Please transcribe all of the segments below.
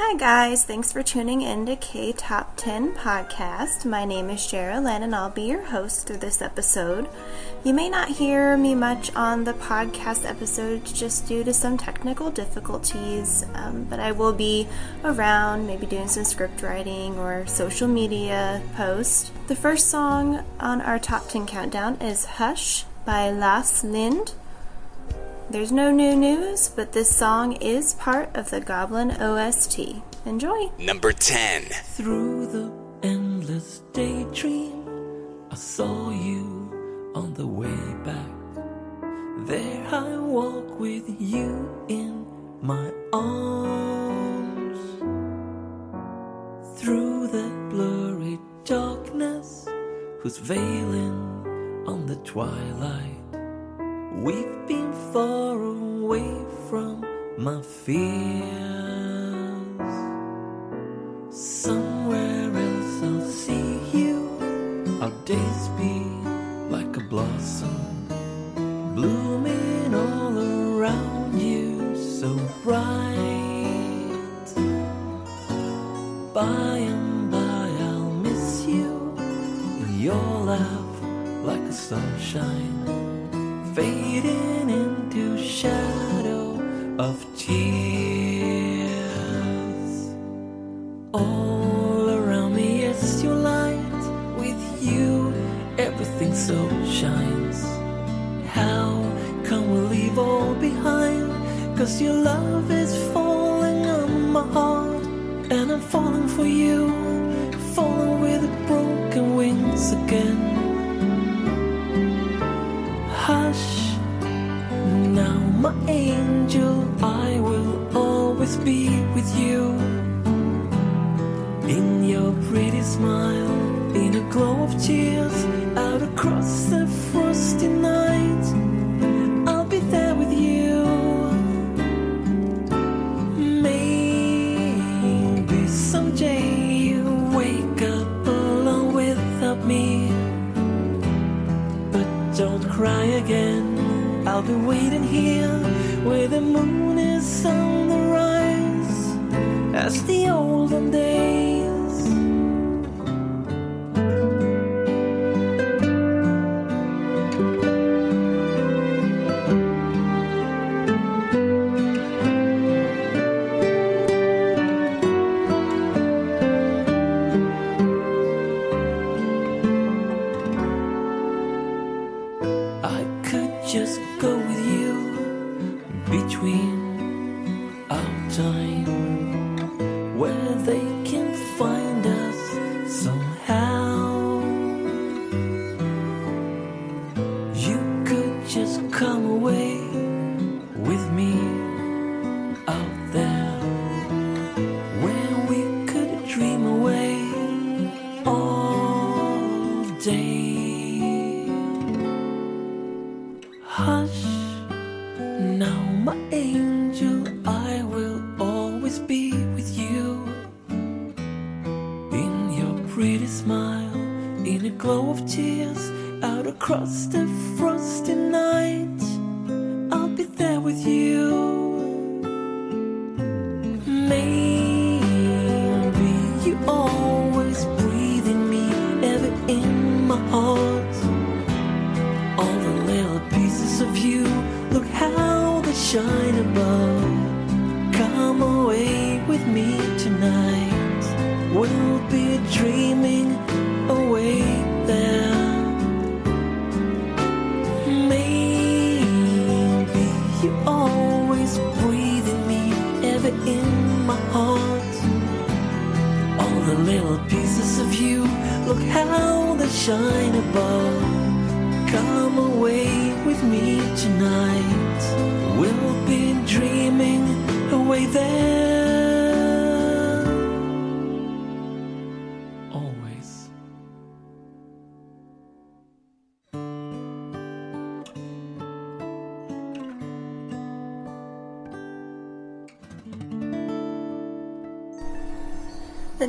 Hi, guys. Thanks for tuning in to K Top 10 Podcast. My name is Sharalyn, and I'll be your host through this episode. You may not hear me much on the podcast episodes just due to some technical difficulties, um, but I will be around, maybe doing some script writing or social media posts. The first song on our top 10 countdown is Hush by Lasse Lindh. There's no new news, but this song is part of the Goblin OST. Enjoy! Number 10. Through the endless daydream, I saw you on the way back. There I walk with you in my arms. Through the blurry darkness, who's veiling on the twilight. We've been far away from my fears. Somewhere else I'll see you. Our days be like a blossom, blooming all around you, so bright. By and by I'll miss you. Your laugh like a sunshine fading into shadow of tears. All around me is your light. With you, everything so shines. How can we leave all behind? Cause your love is falling on my heart, and I'm falling for you, falling with broken wings again angel, I will always be with you. In your pretty smile, in a glow of tears, out across the frosty night, I'll be there with you. Maybe someday you wake up alone without me. But don't cry again. I'll be waiting here where the moon is on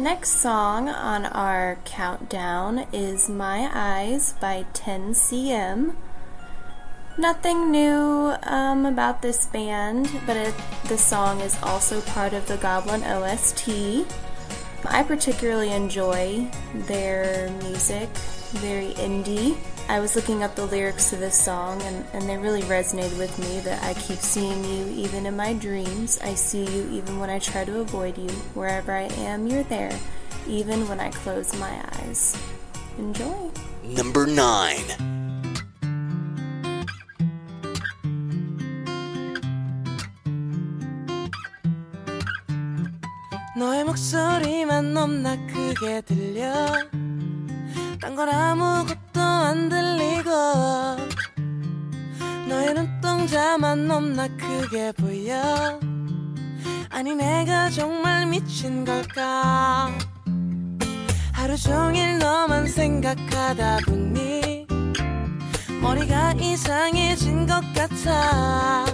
next song on our countdown is My Eyes by 10cm. Nothing new um, about this band, but it, the song is also part of the Goblin OST. I particularly enjoy their music, very indie. I was looking up the lyrics to this song and, and they really resonated with me that I keep seeing you even in my dreams. I see you even when I try to avoid you. Wherever I am, you're there, even when I close my eyes. Enjoy. Number 9. 너의 목소리만 넘나 크게 들려 딴 건 아무것도 안 들리고. 너의 눈동자만 넘나 크게 보여. 아니 내가 정말 미친 걸까? 하루 종일 너만 생각하다 보니 머리가 이상해진 것 같아.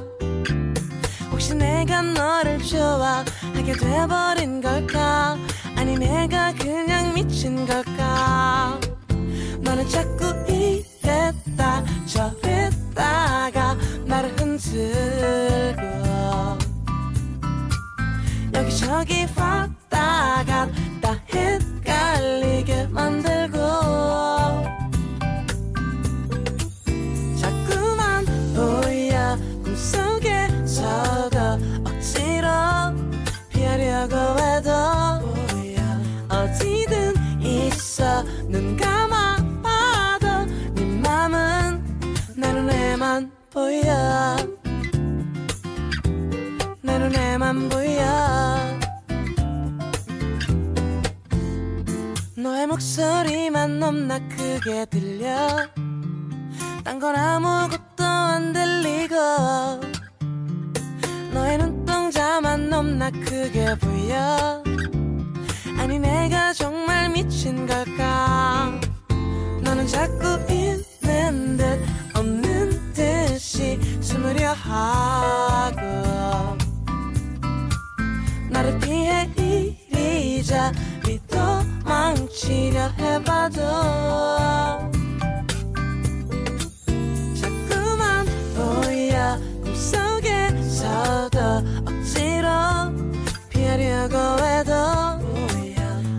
혹시 내가 너를 좋아하게 돼버린 걸까? 아니 내가 그냥 미친 걸까 너는 자꾸 이랬다. 저랬다가 나를 흔들고. 여기저기 왔다 갔다 헷갈리게 만들고 목소리만 넘나 크게 들려. 딴 건 아무것도 안 들리고 너의 눈동자만 넘나 크게 보여. 아니 내가 정말 미친 걸까? 너는 자꾸 있는 듯 없는 듯이 숨으려 하고. 나를 피해 이리저리 도 망치려 해봐도 자꾸만 보여 꿈속에서도 억지로 피하려고 해도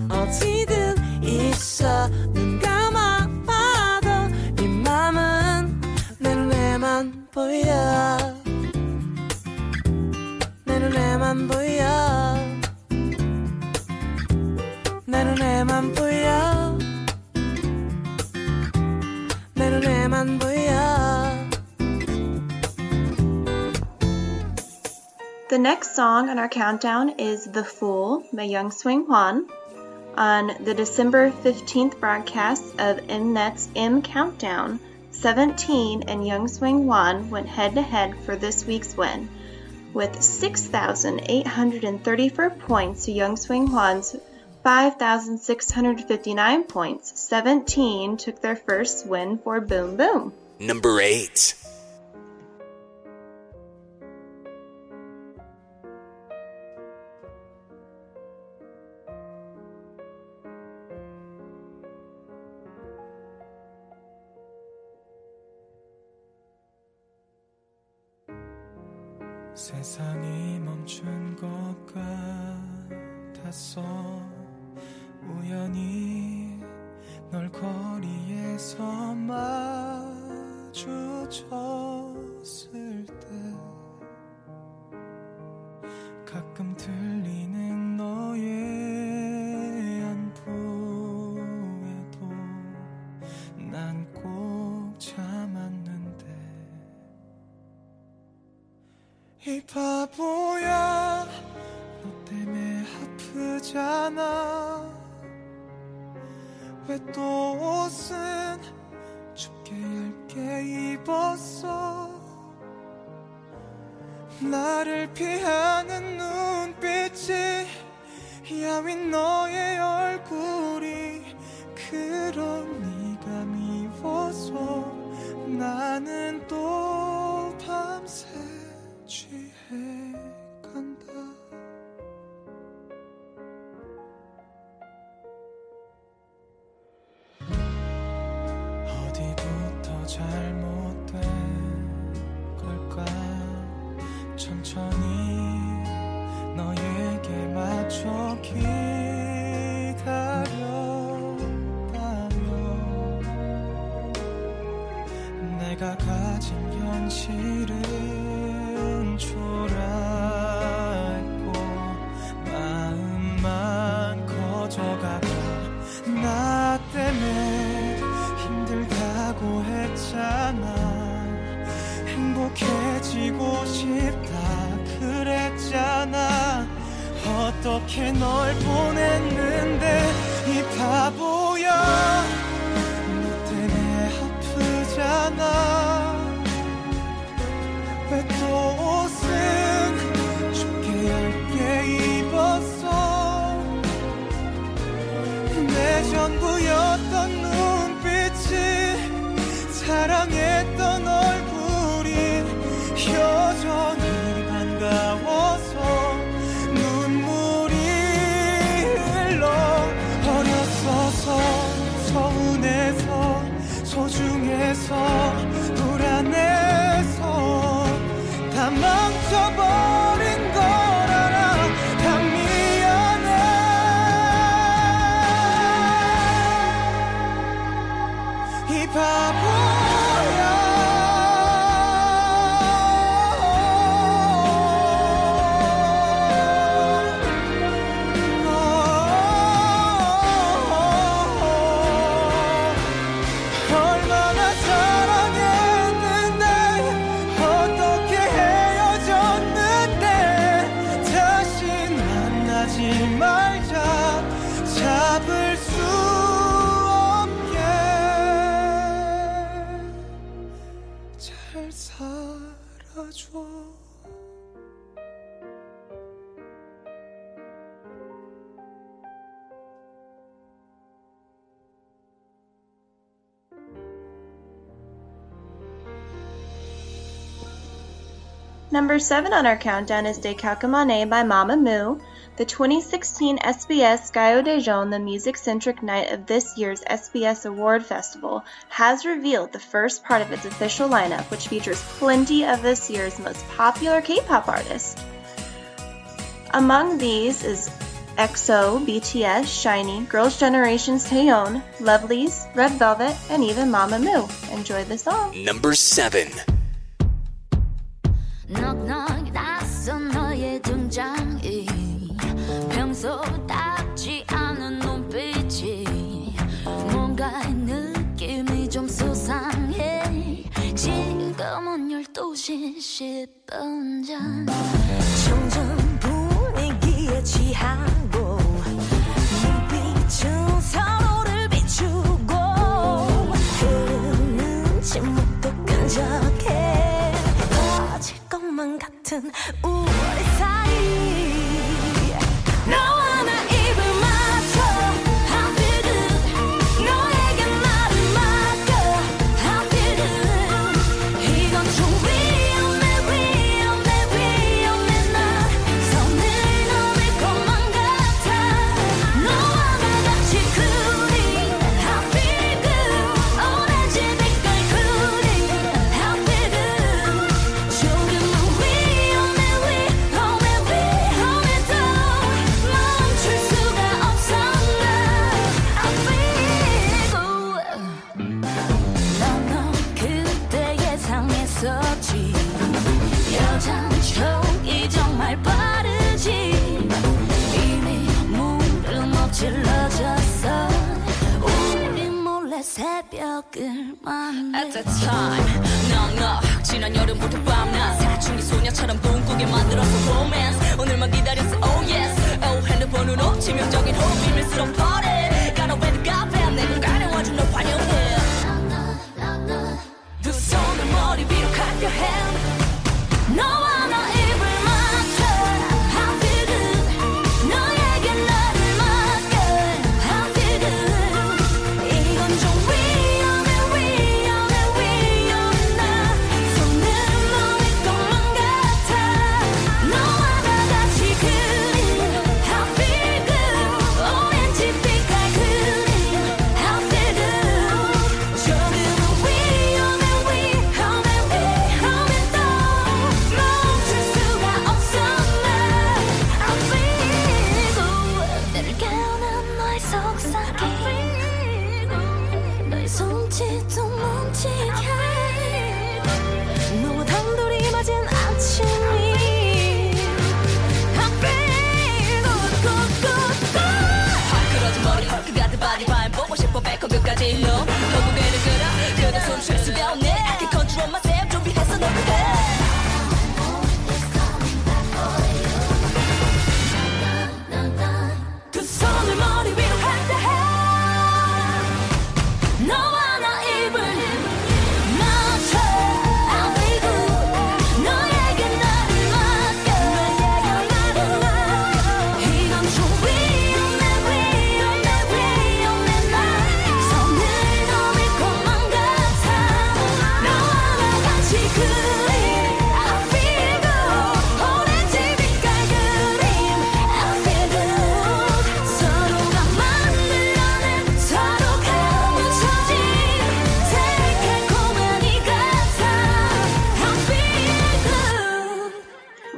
어디든 있어. 눈 감아봐도 네 맘은 내 눈에만 보여. 내 눈에만 보여 The next song on our countdown is The Fool by Jung Seung Hwan on the December 15th broadcast of Mnet's M Countdown. 17 and Jung Seung Hwan went head to head for this week's win. With 6,834 points to Jung Seung Hwan's 5,659 points, 17 took their first win for Boom Boom. Number 8. 세상이 멈춘 것 같았어 우연히 널 거리에서 마주쳤을 때 가끔 들리는 나를 피하는 눈빛이 야윈 너의 얼굴이 그런 네가 미워서 나는 또 밤새 취해 간다 pop number 7 on our countdown is Décalcomanie by MAMAMOO, the 2016 SBS Gayo Daejeon the music-centric night of this year's SBS Award Festival, has revealed the first part of its official lineup, which features plenty of this year's most popular K-pop artists. Among these is EXO, BTS, SHINee, Girls' Generation's Taeyeon, Lovelyz, Red Velvet, and even MAMAMOO. Enjoy the song. Number 7. 넉넉 낯선 너의 등장이. 평소 닿지 않은 눈빛이 뭔가 느낌이 좀 수상해. 지금은 12시 10분 전. 네. 점점 분위기에 취한 Ooh, what a time. 예쁘게 만들어서 romance. 오늘만 기다렸어 oh yes. Oh 핸드폰으로 치명적인 호흡 비밀스러운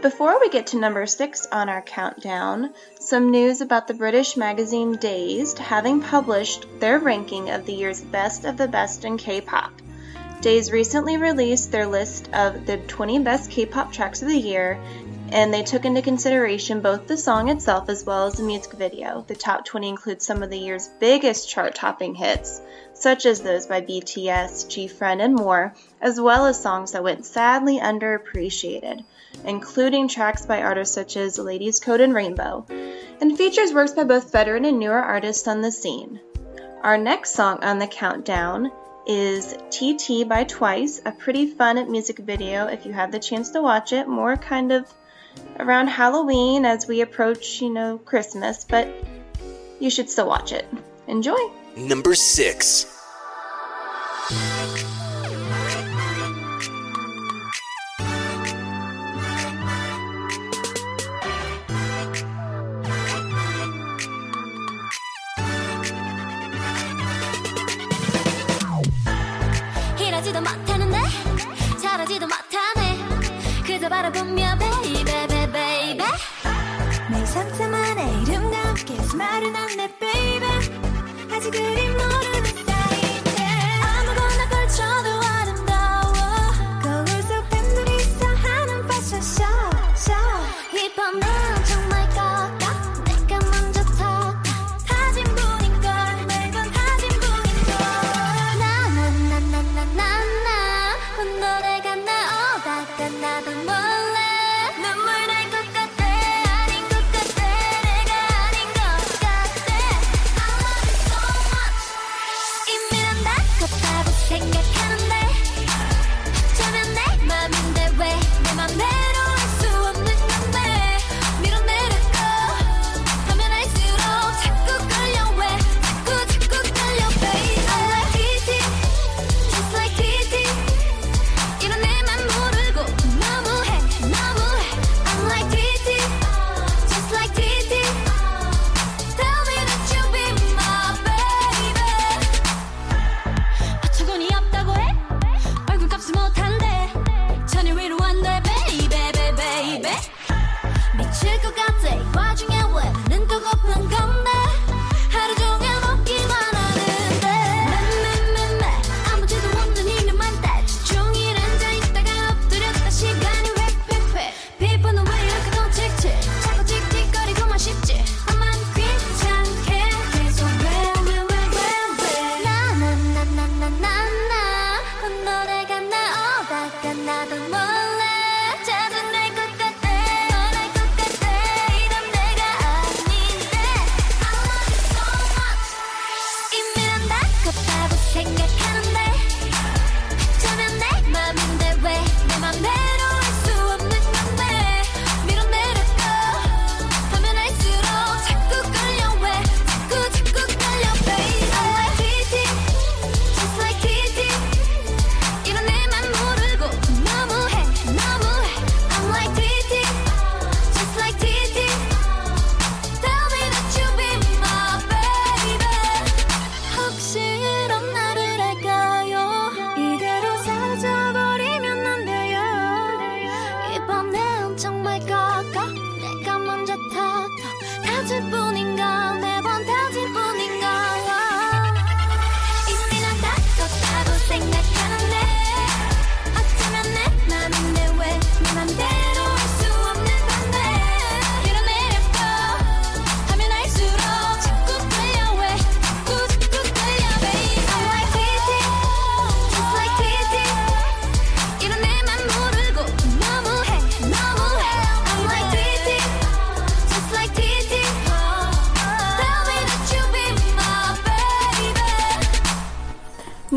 Before we get to number six on our countdown, some news about the British magazine Dazed having published their ranking of the year's best of the best in K pop. Dazed recently released their list of the 20 best K pop tracks of the year, and they took into consideration both the song itself as well as the music video. The top 20 includes some of the year's biggest chart topping hits, such as those by BTS, G Friend, and more, as well as songs that went sadly underappreciated including tracks by artists such as Ladies Code and Rainbow, and features works by both veteran and newer artists on the scene. Our next song on the countdown is TT by Twice, a pretty fun music video if you have the chance to watch it, more kind of around Halloween as we approach, you know, Christmas, but you should still watch it. Enjoy! Number 6.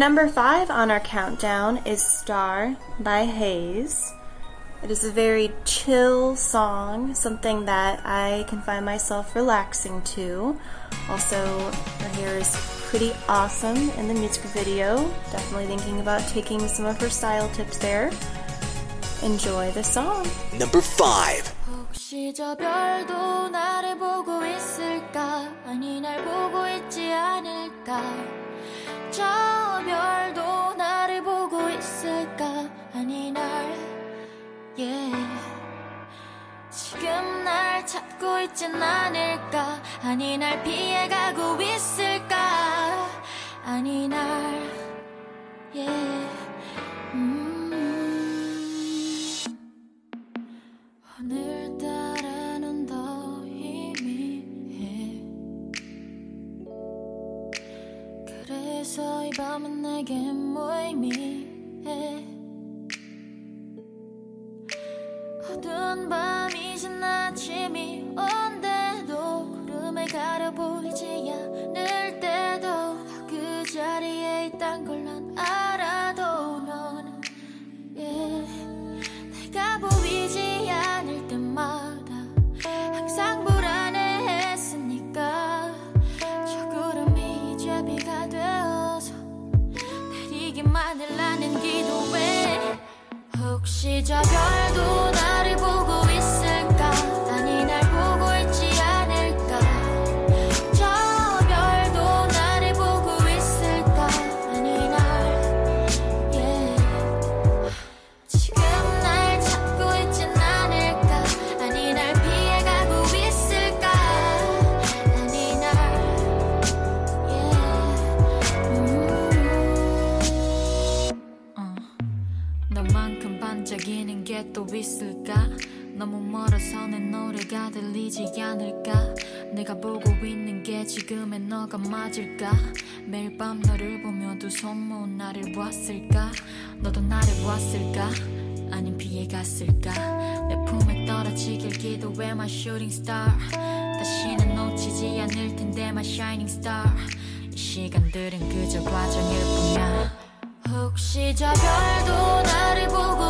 Number five on our countdown is Star by HEIZE. It is a very chill song, something that I can find myself relaxing to. Also, her hair is pretty awesome in the music video. Definitely thinking about taking some of her style tips there. Enjoy the song. Number five. 혹시 저 별도 나를 보고 있을까? 아니 날 보고 있지 않을까? 저 찾고 있진 않을까 아니 날 피해가고 있을까 아니 날 yeah. 음. 오늘따라 넌 더 희미해 그래서 이 밤은 내겐 혹시 저 별도 만큼 반짝이는 게 또 있을까? 너무 멀어서 내 노래가 들리지 않을까? 내가 보고 있는 게 지금의 너가 맞을까? 매일 밤 너를 보며 두 손 모은 나를 보았을까? 너도 나를 보았을까? 아님 피해갔을까? 내 품에 떨어지길 기도해 my shooting star. 다시는 놓치지 않을 텐데 my shining star. 이 시간들은 그저 과정일 뿐이야 혹시 저 별도 나를 보고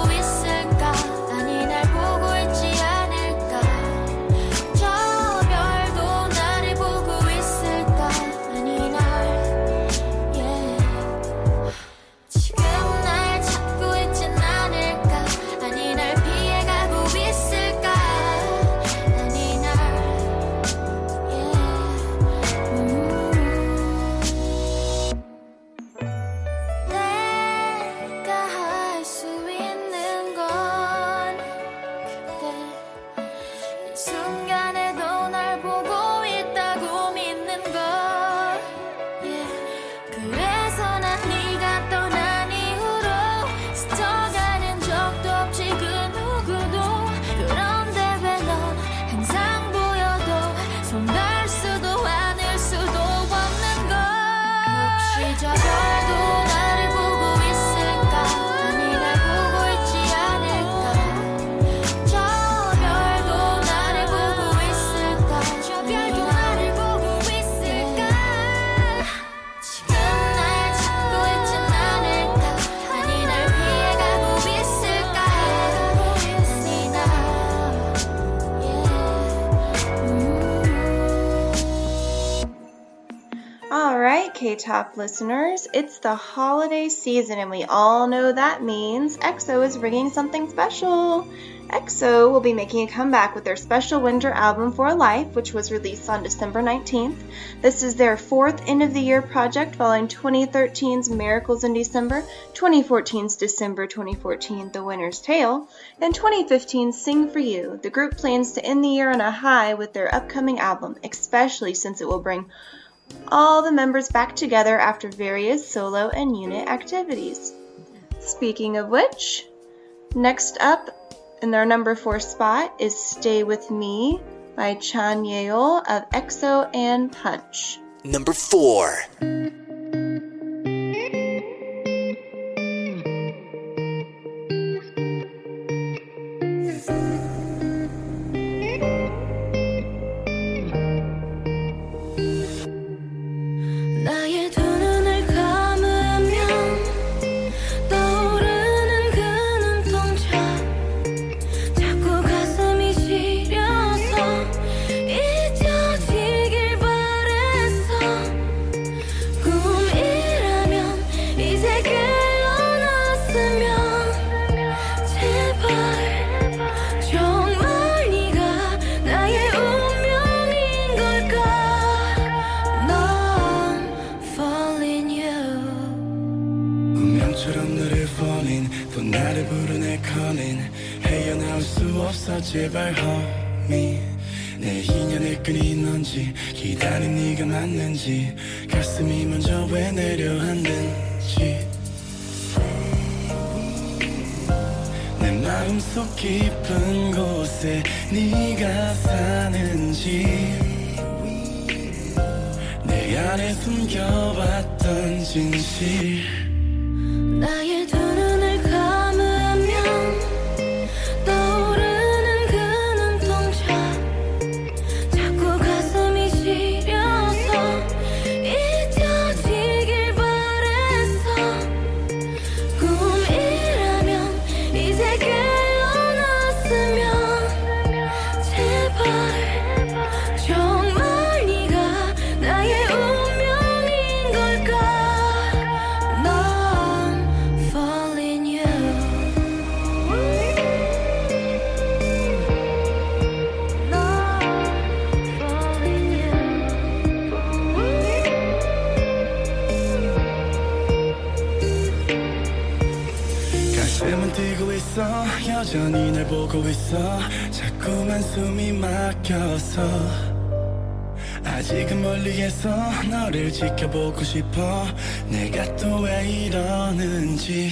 Top listeners, it's the holiday season, and we all know that means EXO is bringing something special. EXO will be making a comeback with their special winter album For Life, which was released on December 19th. This is their fourth end of the year project following 2013's Miracles in December, 2014's December 2014 The Winter's Tale, and 2015's Sing for You. The group plans to end the year on a high with their upcoming album, especially since it will bring all the members back together after various solo and unit activities. Speaking of which, next up in our number four spot is Stay With Me by Chan Yeol of EXO and Punch. Number 4. 제발 homie 내 인연의 끈이 넌지 기다린 네가 맞는지 가슴이 먼저 왜 내려앉는지. 내 마음속 깊은 곳에 네가 사는지. 내 안에 숨겨왔던 진실 보고 있어. 자꾸만 숨이 막혀서. 아직은 멀리에서 너를 지켜보고 싶어. 내가 또 왜 이러는지.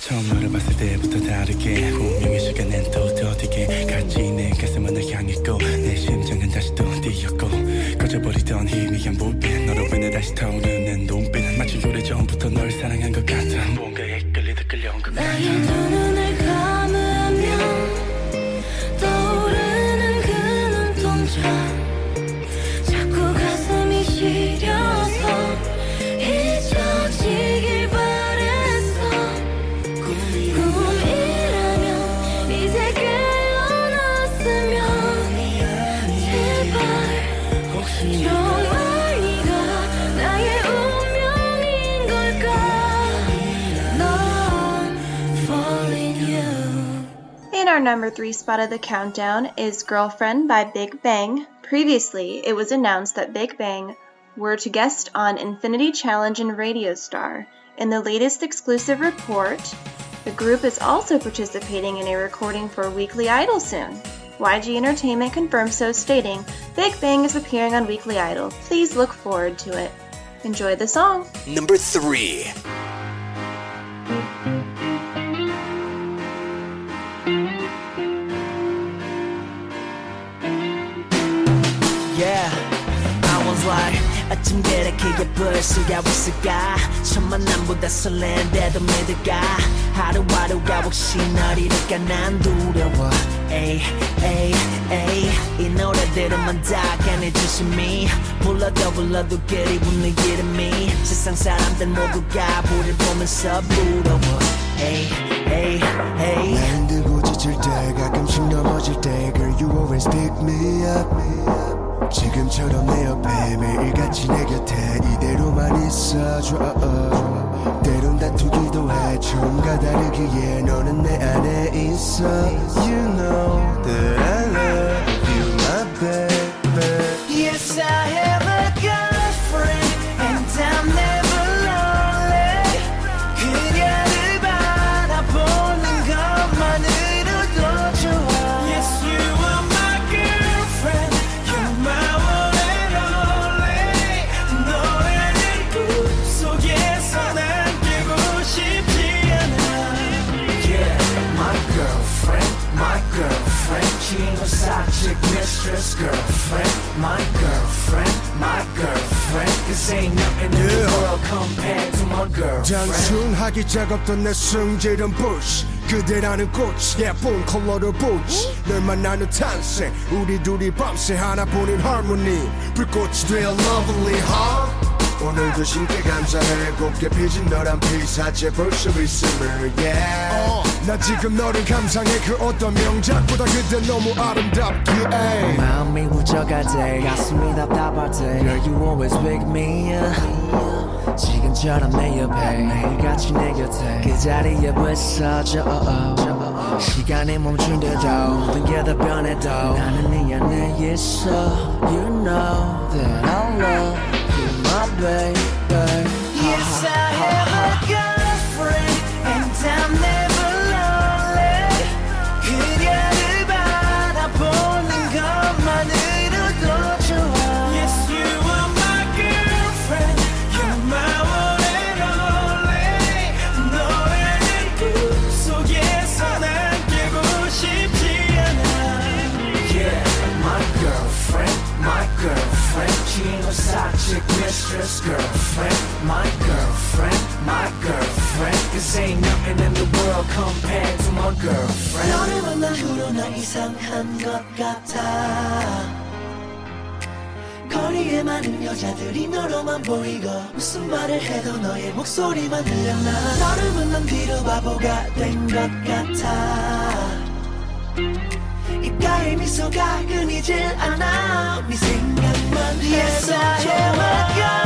처음 너를 봤을 때부터 다르게 운명의 시간엔 또 더디게 같이 내 가슴은 널 향했고 내 심장은 다시 또 뛰었고. 꺼져버리던 희미한 불빛 너로 인해 다시 타오르는 눈빛 마치 오래 전부터 널 사랑한 것 같아. 뭔가에 끌리듯 끌려온 것 같아 number three spot of the countdown is Girlfriend by Big Bang. Previously, it was announced that Big Bang were to guest on Infinity Challenge and Radio Star. In the latest exclusive report, the group is also participating in a recording for Weekly Idol soon. YG Entertainment confirmed so, stating, Big Bang is appearing on Weekly Idol. Please look forward to it. Enjoy the song. Number 3. 어쩜 그렇게 예쁠 수가 있을까? 첫 만남보다 설렌데도 믿을까? 하루하루가 혹시 널 잃을까 난 두려워. 에이 에이 에이 이 노래들은만 다 꺼내주심이 불러도 불러도 그리 웃는 이름이. 세상 사람들 모두가 불을 보면서 부러워. 에이 에이 에이. 나 힘들고 지칠 때 가끔씩 넘어질 때. Girl you always pick me up 지금처럼 내 옆에 매일같이 내 곁에 이대로만 있어줘 때론 다투기도 해. 처음과 다르기에 너는 내 안에 있어. You know that I love you my baby mistress girlfriend, my girlfriend, my girlfriend. Cause ain't nothing in the world compared to my girlfriend. 단순하기 작업던 내 승질은 bush 그대라는 꽃 예쁜 컬러를 보지 널 만나는 탄생 우리 둘이 밤새 하나뿐인 harmony 불꽃이 되어 lovely huh? 오늘도 신께 감사해. 곱게 피진 너란 피사체 볼수 있음을 yeah. 나 지금 너를 감상해. 그 어떤 명작보다 그대 너무 아름답기에 마음이 우져갈 때 가슴이 답답할 때. Girl you always wake me up. 지금처럼 내 옆에. 매일같이 내 곁에. 그 자리에 왜 서져 시간이 멈춘데도 모든 게다 변해도 나는 네 안에 있어. You know that I love you my baby Yes I have a girlfriend mistress girlfriend my girlfriend my girlfriend cause ain't nothing in the world compared to my girlfriend 너를 만난 후로 나 이상한 것 같아 거리에 많은 여자들이 너로만 보이고 무슨 말을 해도 너의 목소리만 들려나 너를 만난 뒤로 바보가 된 것 같아 입가에 미소가 끊이질 않아 네 생각만 해서 girlfriend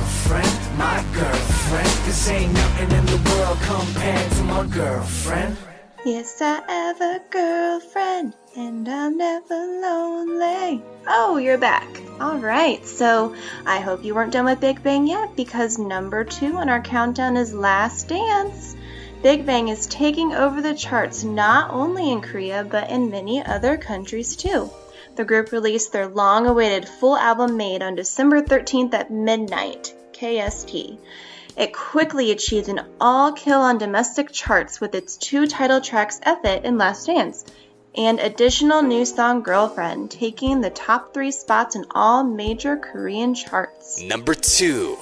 compared to my girlfriend Yes, I have a girlfriend, and I'm never lonely. Oh, you're back. All right, so I hope you weren't done with Big Bang yet because number two on our countdown is Last Dance. Big Bang is taking over the charts not only in Korea but in many other countries too. The group released their long awaited full album made on December 13th at midnight, KST. It quickly achieved an all kill on domestic charts with its two title tracks, F It and Last Dance, and additional new song Girlfriend, taking the top three spots in all major Korean charts. Number two.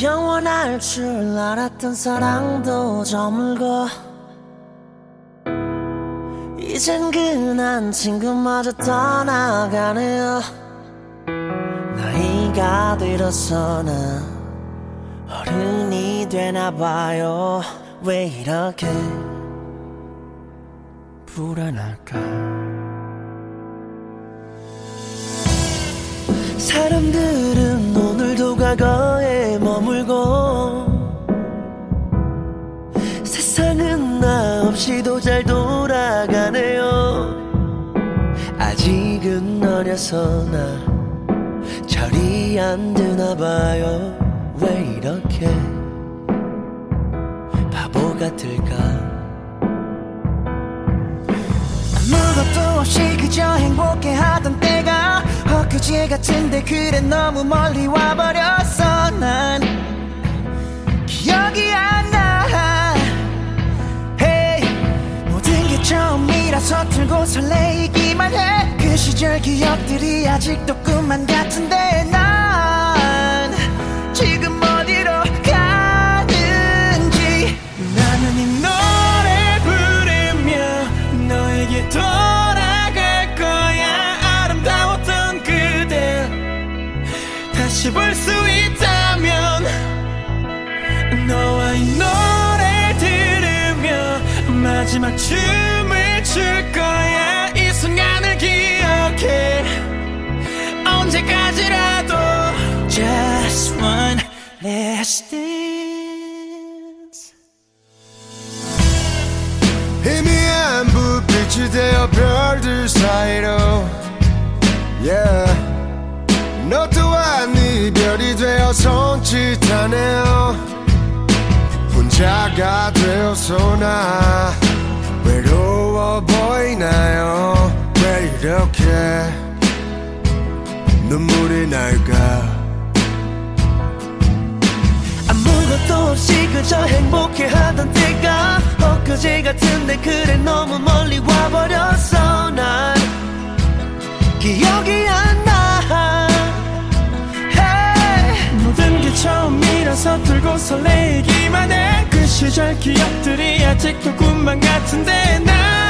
영원할 줄 알았던 사랑도 저물고 이젠 그난 친구마저 떠나가네요 나이가 들어서는 어른이 되나봐요. 왜 이렇게 불안할까? 사람들은 오늘도 과거에 머물고 세상은 나 없이도 잘 돌아가네요. 아직은 어려서 나 절이 안 드나 봐요 왜 이렇게 바보 같을까? 아무것도 없이 그저 행복해 하던 때가 엊그제 같은데 그래 너무 멀리 와버렸어. 난 기억이 안 나. hey, 모든 게 처음이라 서툴고 설레이기만 해. 그 시절 기억들이 아직도 꿈만 같은데 난 지금 다시 볼 수 있다면 너와 이 노래 들으며 마지막 춤을 출 거야. 이 순간을 기억해. 언제까지라도 Just one last dance. 희미한 불빛이 되어 별들 사이로. Yeah 너 또한 이별이 되어 손짓하네요. 혼자가 되어서 나 외로워 보이나요? 왜 이렇게 눈물이 날까? 아무것도 없이 그저 행복해하던 때가 엊그제 같은데 그래 너무 멀리 와버렸어 난. 기억이 안 서툴고 설레이기만 해. 그 시절 기억들이 아직도 꿈만 같은데 난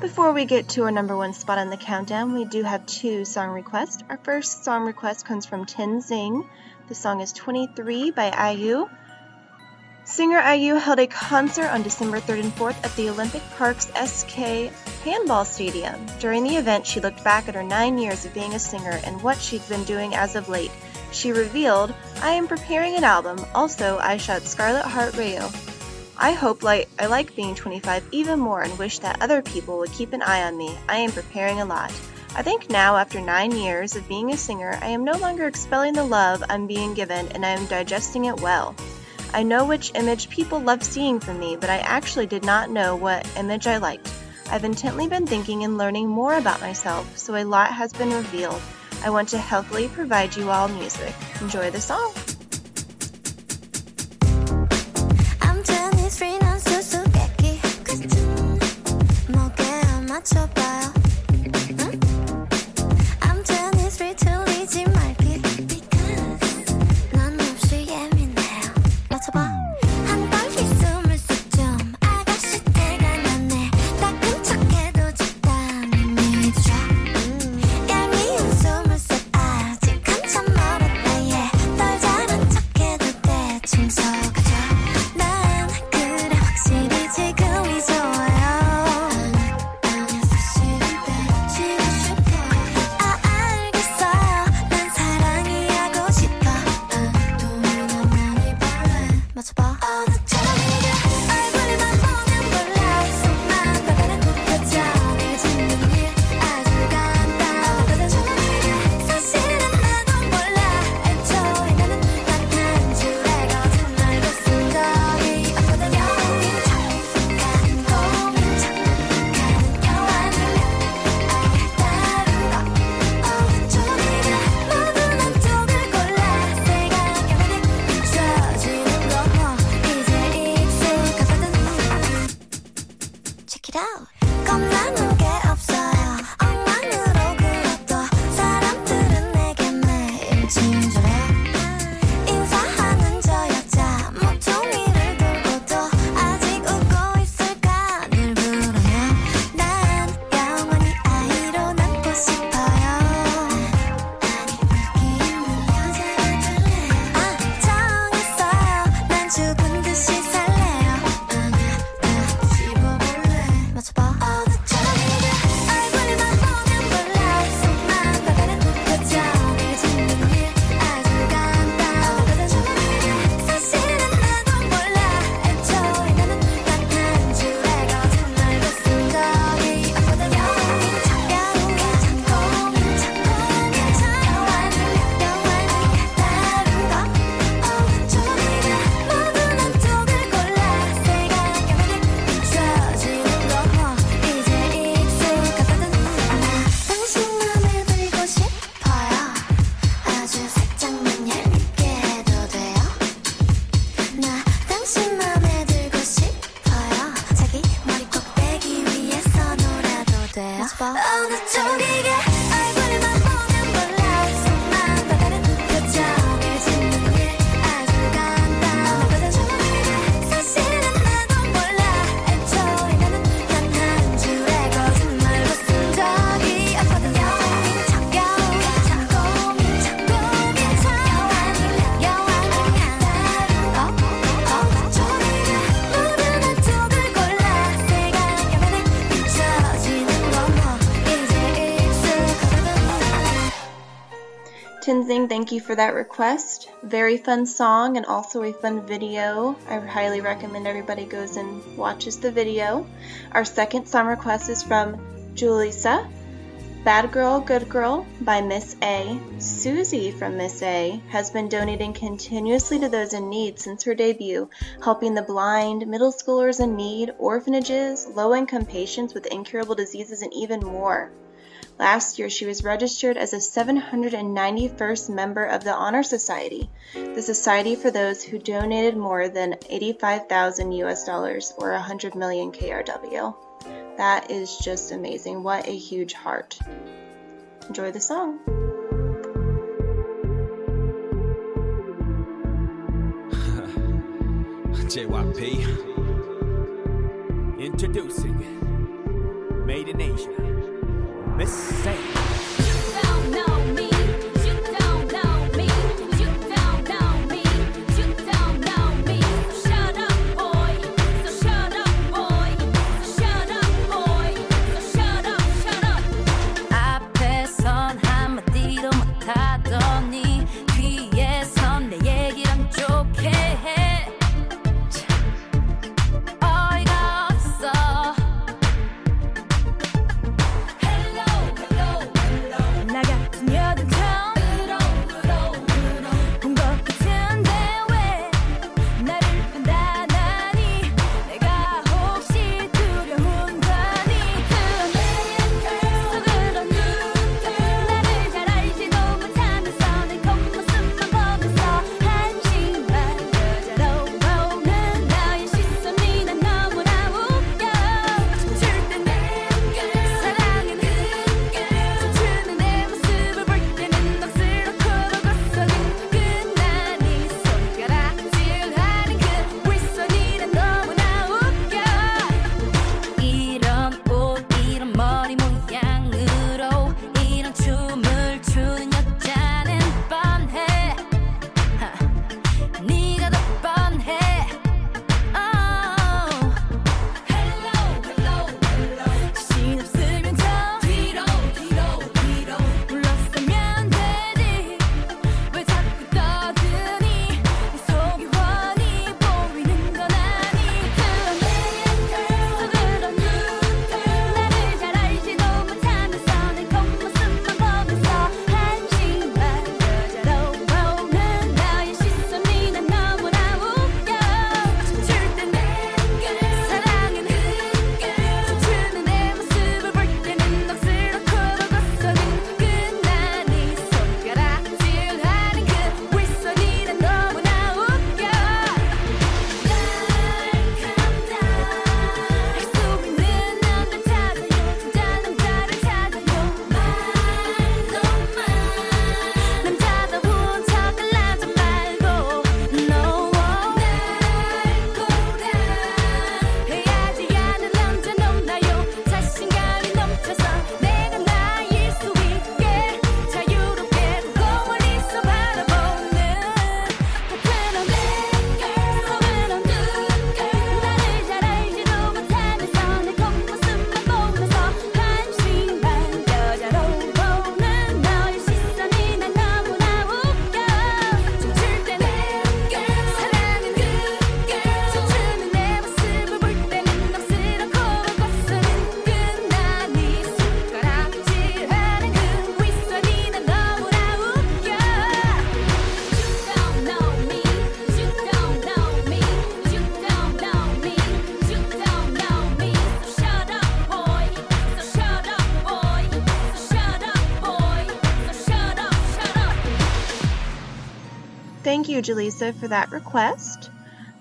Before we get to our number one spot on the countdown, we do have two song requests. Our first song request comes from Tenzing. The song is 23 by IU. Singer IU held a concert on December 3rd and 4th at the Olympic Park's SK Handball Stadium. During the event, she looked back at her nine years of being a singer and what she'd been doing as of late. She revealed, I am preparing an album. Also, I shot Scarlet Heart Ryeo. I hope like I like being 25 even more and wish that other people would keep an eye on me. I am preparing a lot. I think now, after nine years of being a singer, I am no longer expelling the love I'm being given and I am digesting it well. I know which image people love seeing from me, but I actually did not know what image I liked. I've intently been thinking and learning more about myself, so a lot has been revealed. I want to healthily provide you all music. Enjoy the song. I'm free 난 Thank you for that request. Very fun song and also a fun video. I highly recommend everybody goes and watches the video. Our second song request is from Julissa. Bad Girl, Good Girl by Miss A. Suzy from Miss A has been donating continuously to those in need since her debut, helping the blind, middle schoolers in need, orphanages, low income patients with incurable diseases, and even more. Last year, she was registered as a 791st member of the Honor Society, the society for those who donated more than 85,000 US dollars or 100 million KRW. That is just amazing. What a huge heart. Enjoy the song. JYP introducing Made in Asia. This ain't. you, Julissa, for that request.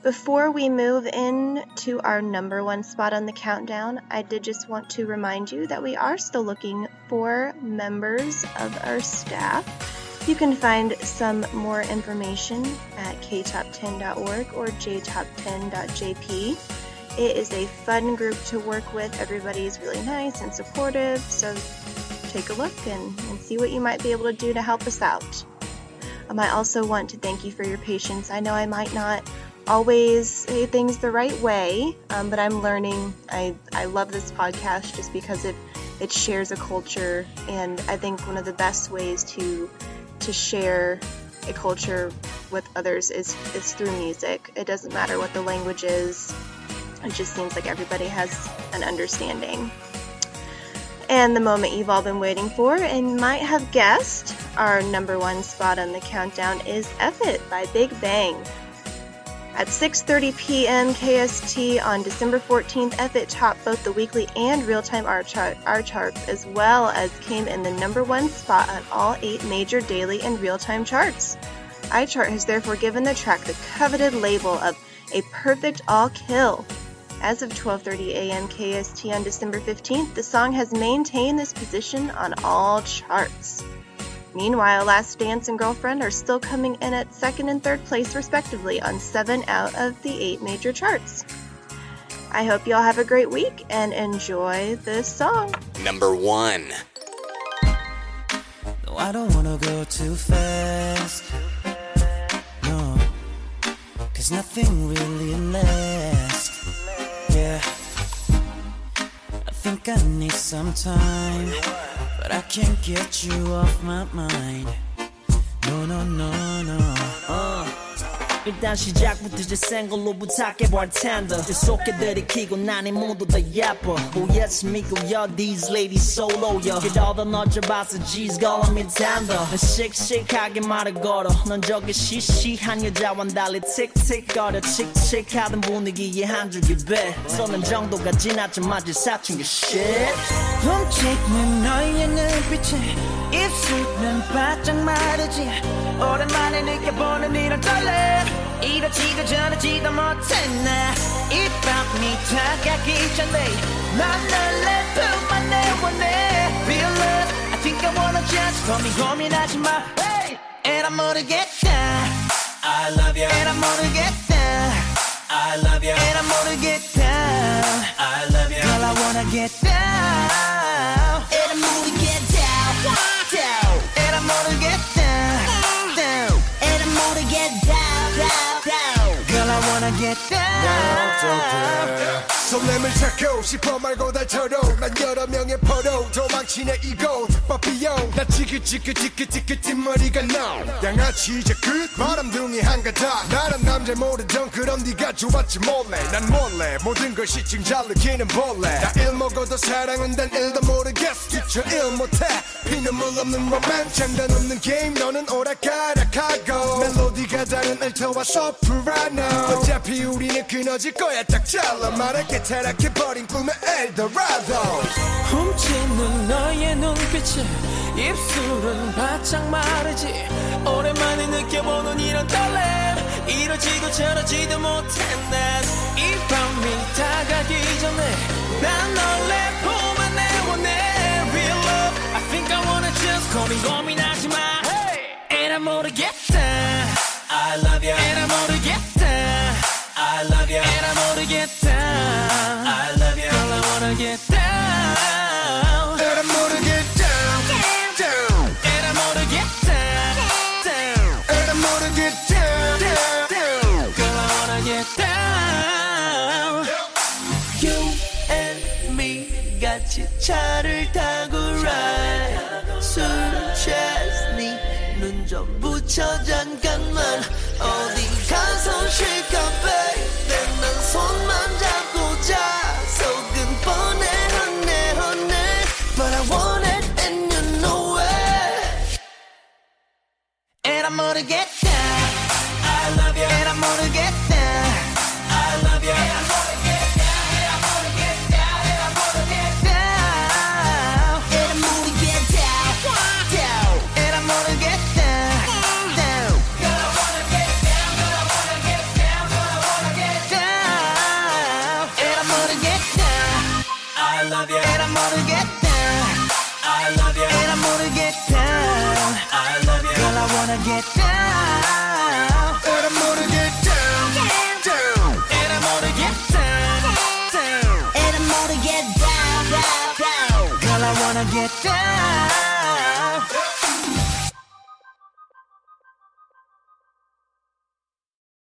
Before we move in to our number one spot on the countdown, I did just want to remind you that we are still looking for members of our staff. You can find some more information at ktop10.org or jtop10.jp. It is a fun group to work with. Everybody is really nice and supportive, so take a look and, and see what you might be able to do to help us out. Um, I also want to thank you for your patience. I know I might not always say things the right way, um, but I'm learning. I, I love this podcast just because it, it shares a culture, and I think one of the best ways to to share a culture with others is, is through music. It doesn't matter what the language is, it just seems like everybody has an understanding. And the moment you've all been waiting for and might have guessed, our number one spot on the countdown is F It by Big Bang. At 6:30 p.m. KST on December 14th, F It topped both the weekly and real-time R, R charts, as well as came in the number one spot on all eight major daily and real-time charts. iChart has therefore given the track the coveted label of a perfect all kill. As of 12:30 a.m. KST on December 15th, the song has maintained this position on all charts. Meanwhile, Last Dance and Girlfriend are still coming in at second and third place, respectively, on seven out of the eight major charts. I hope you all have a great week and enjoy this song. Number 1. No, I don't wanna go too fast. No, cause nothing really lasts. Yeah, I think I need some time, but I can't get you off my mind. No, no, no, no. 어. 일단 시작부터 이제 생걸로 부탁해볼 텐데 계속해 들이키고 나니 모두 다 예뻐 Oh yes 믿고요 these ladies solo요 그러다 너저 봐서 G's calling me tender 난 씩씩하게 말을 걸어 넌 저기 시시한 여자와는 달리 틱틱거려 칙칙하던 분위기에 한 줄기 배 쏘는 정도가 지나자마자 사춘기 shit 훔치는 너의 눈빛에 입술은 바짝 마르지 오랜만에 느껴보는 이런 떨림 이러지도 저러지도 못해 나이 밤이 다가기 전에 난널내 품 안에 원해 Feel love I think I wanna just 고민 고민하지 마 hey! 에라 모르겠다 I love you 에라 모르겠다 I love you 에라 모르겠다 I love you Girl I wanna get down Down 설렘을 찾고 싶어 말고 달처럼 난 여러 명의 포로 도망치네 이곳 빠삐용. 나 지긋지긋지긋지긋 뒷머리가 나 양아치 이제 끝. 바람둥이 한가닥. 나란 남자 모르던 그럼 네가 좋았지 몰래. 난 몰래 모든 걸 시층 잘 느끼는 벌레 나일 먹어도 사랑은 단 일도 모르겠어. 뒤쳐 일 못해. 피눈물 없는 로맨 장단 없는 게임. 너는 오락가락하고. 멜로디가 다른 알토와 소프라노 어차피 우리는 끊어질 거야. 딱 잘라 말할게. 타락해버린 꿈의 엘도라도. 훔치는 너의 눈빛에 입술은 바짝 마르지. 오랜만에 느껴보는 이런 떨림. 이러지도 저러지도 못해 난이 밤이 다가기 전에 난널내품 차를 타고 ride 술 취했니 눈 좀 붙여 잠깐만 어디 가서 쉴까 baby 난 손만 잡고 자 속은 뻔해 honey honey But I want it and you know it 에라 모르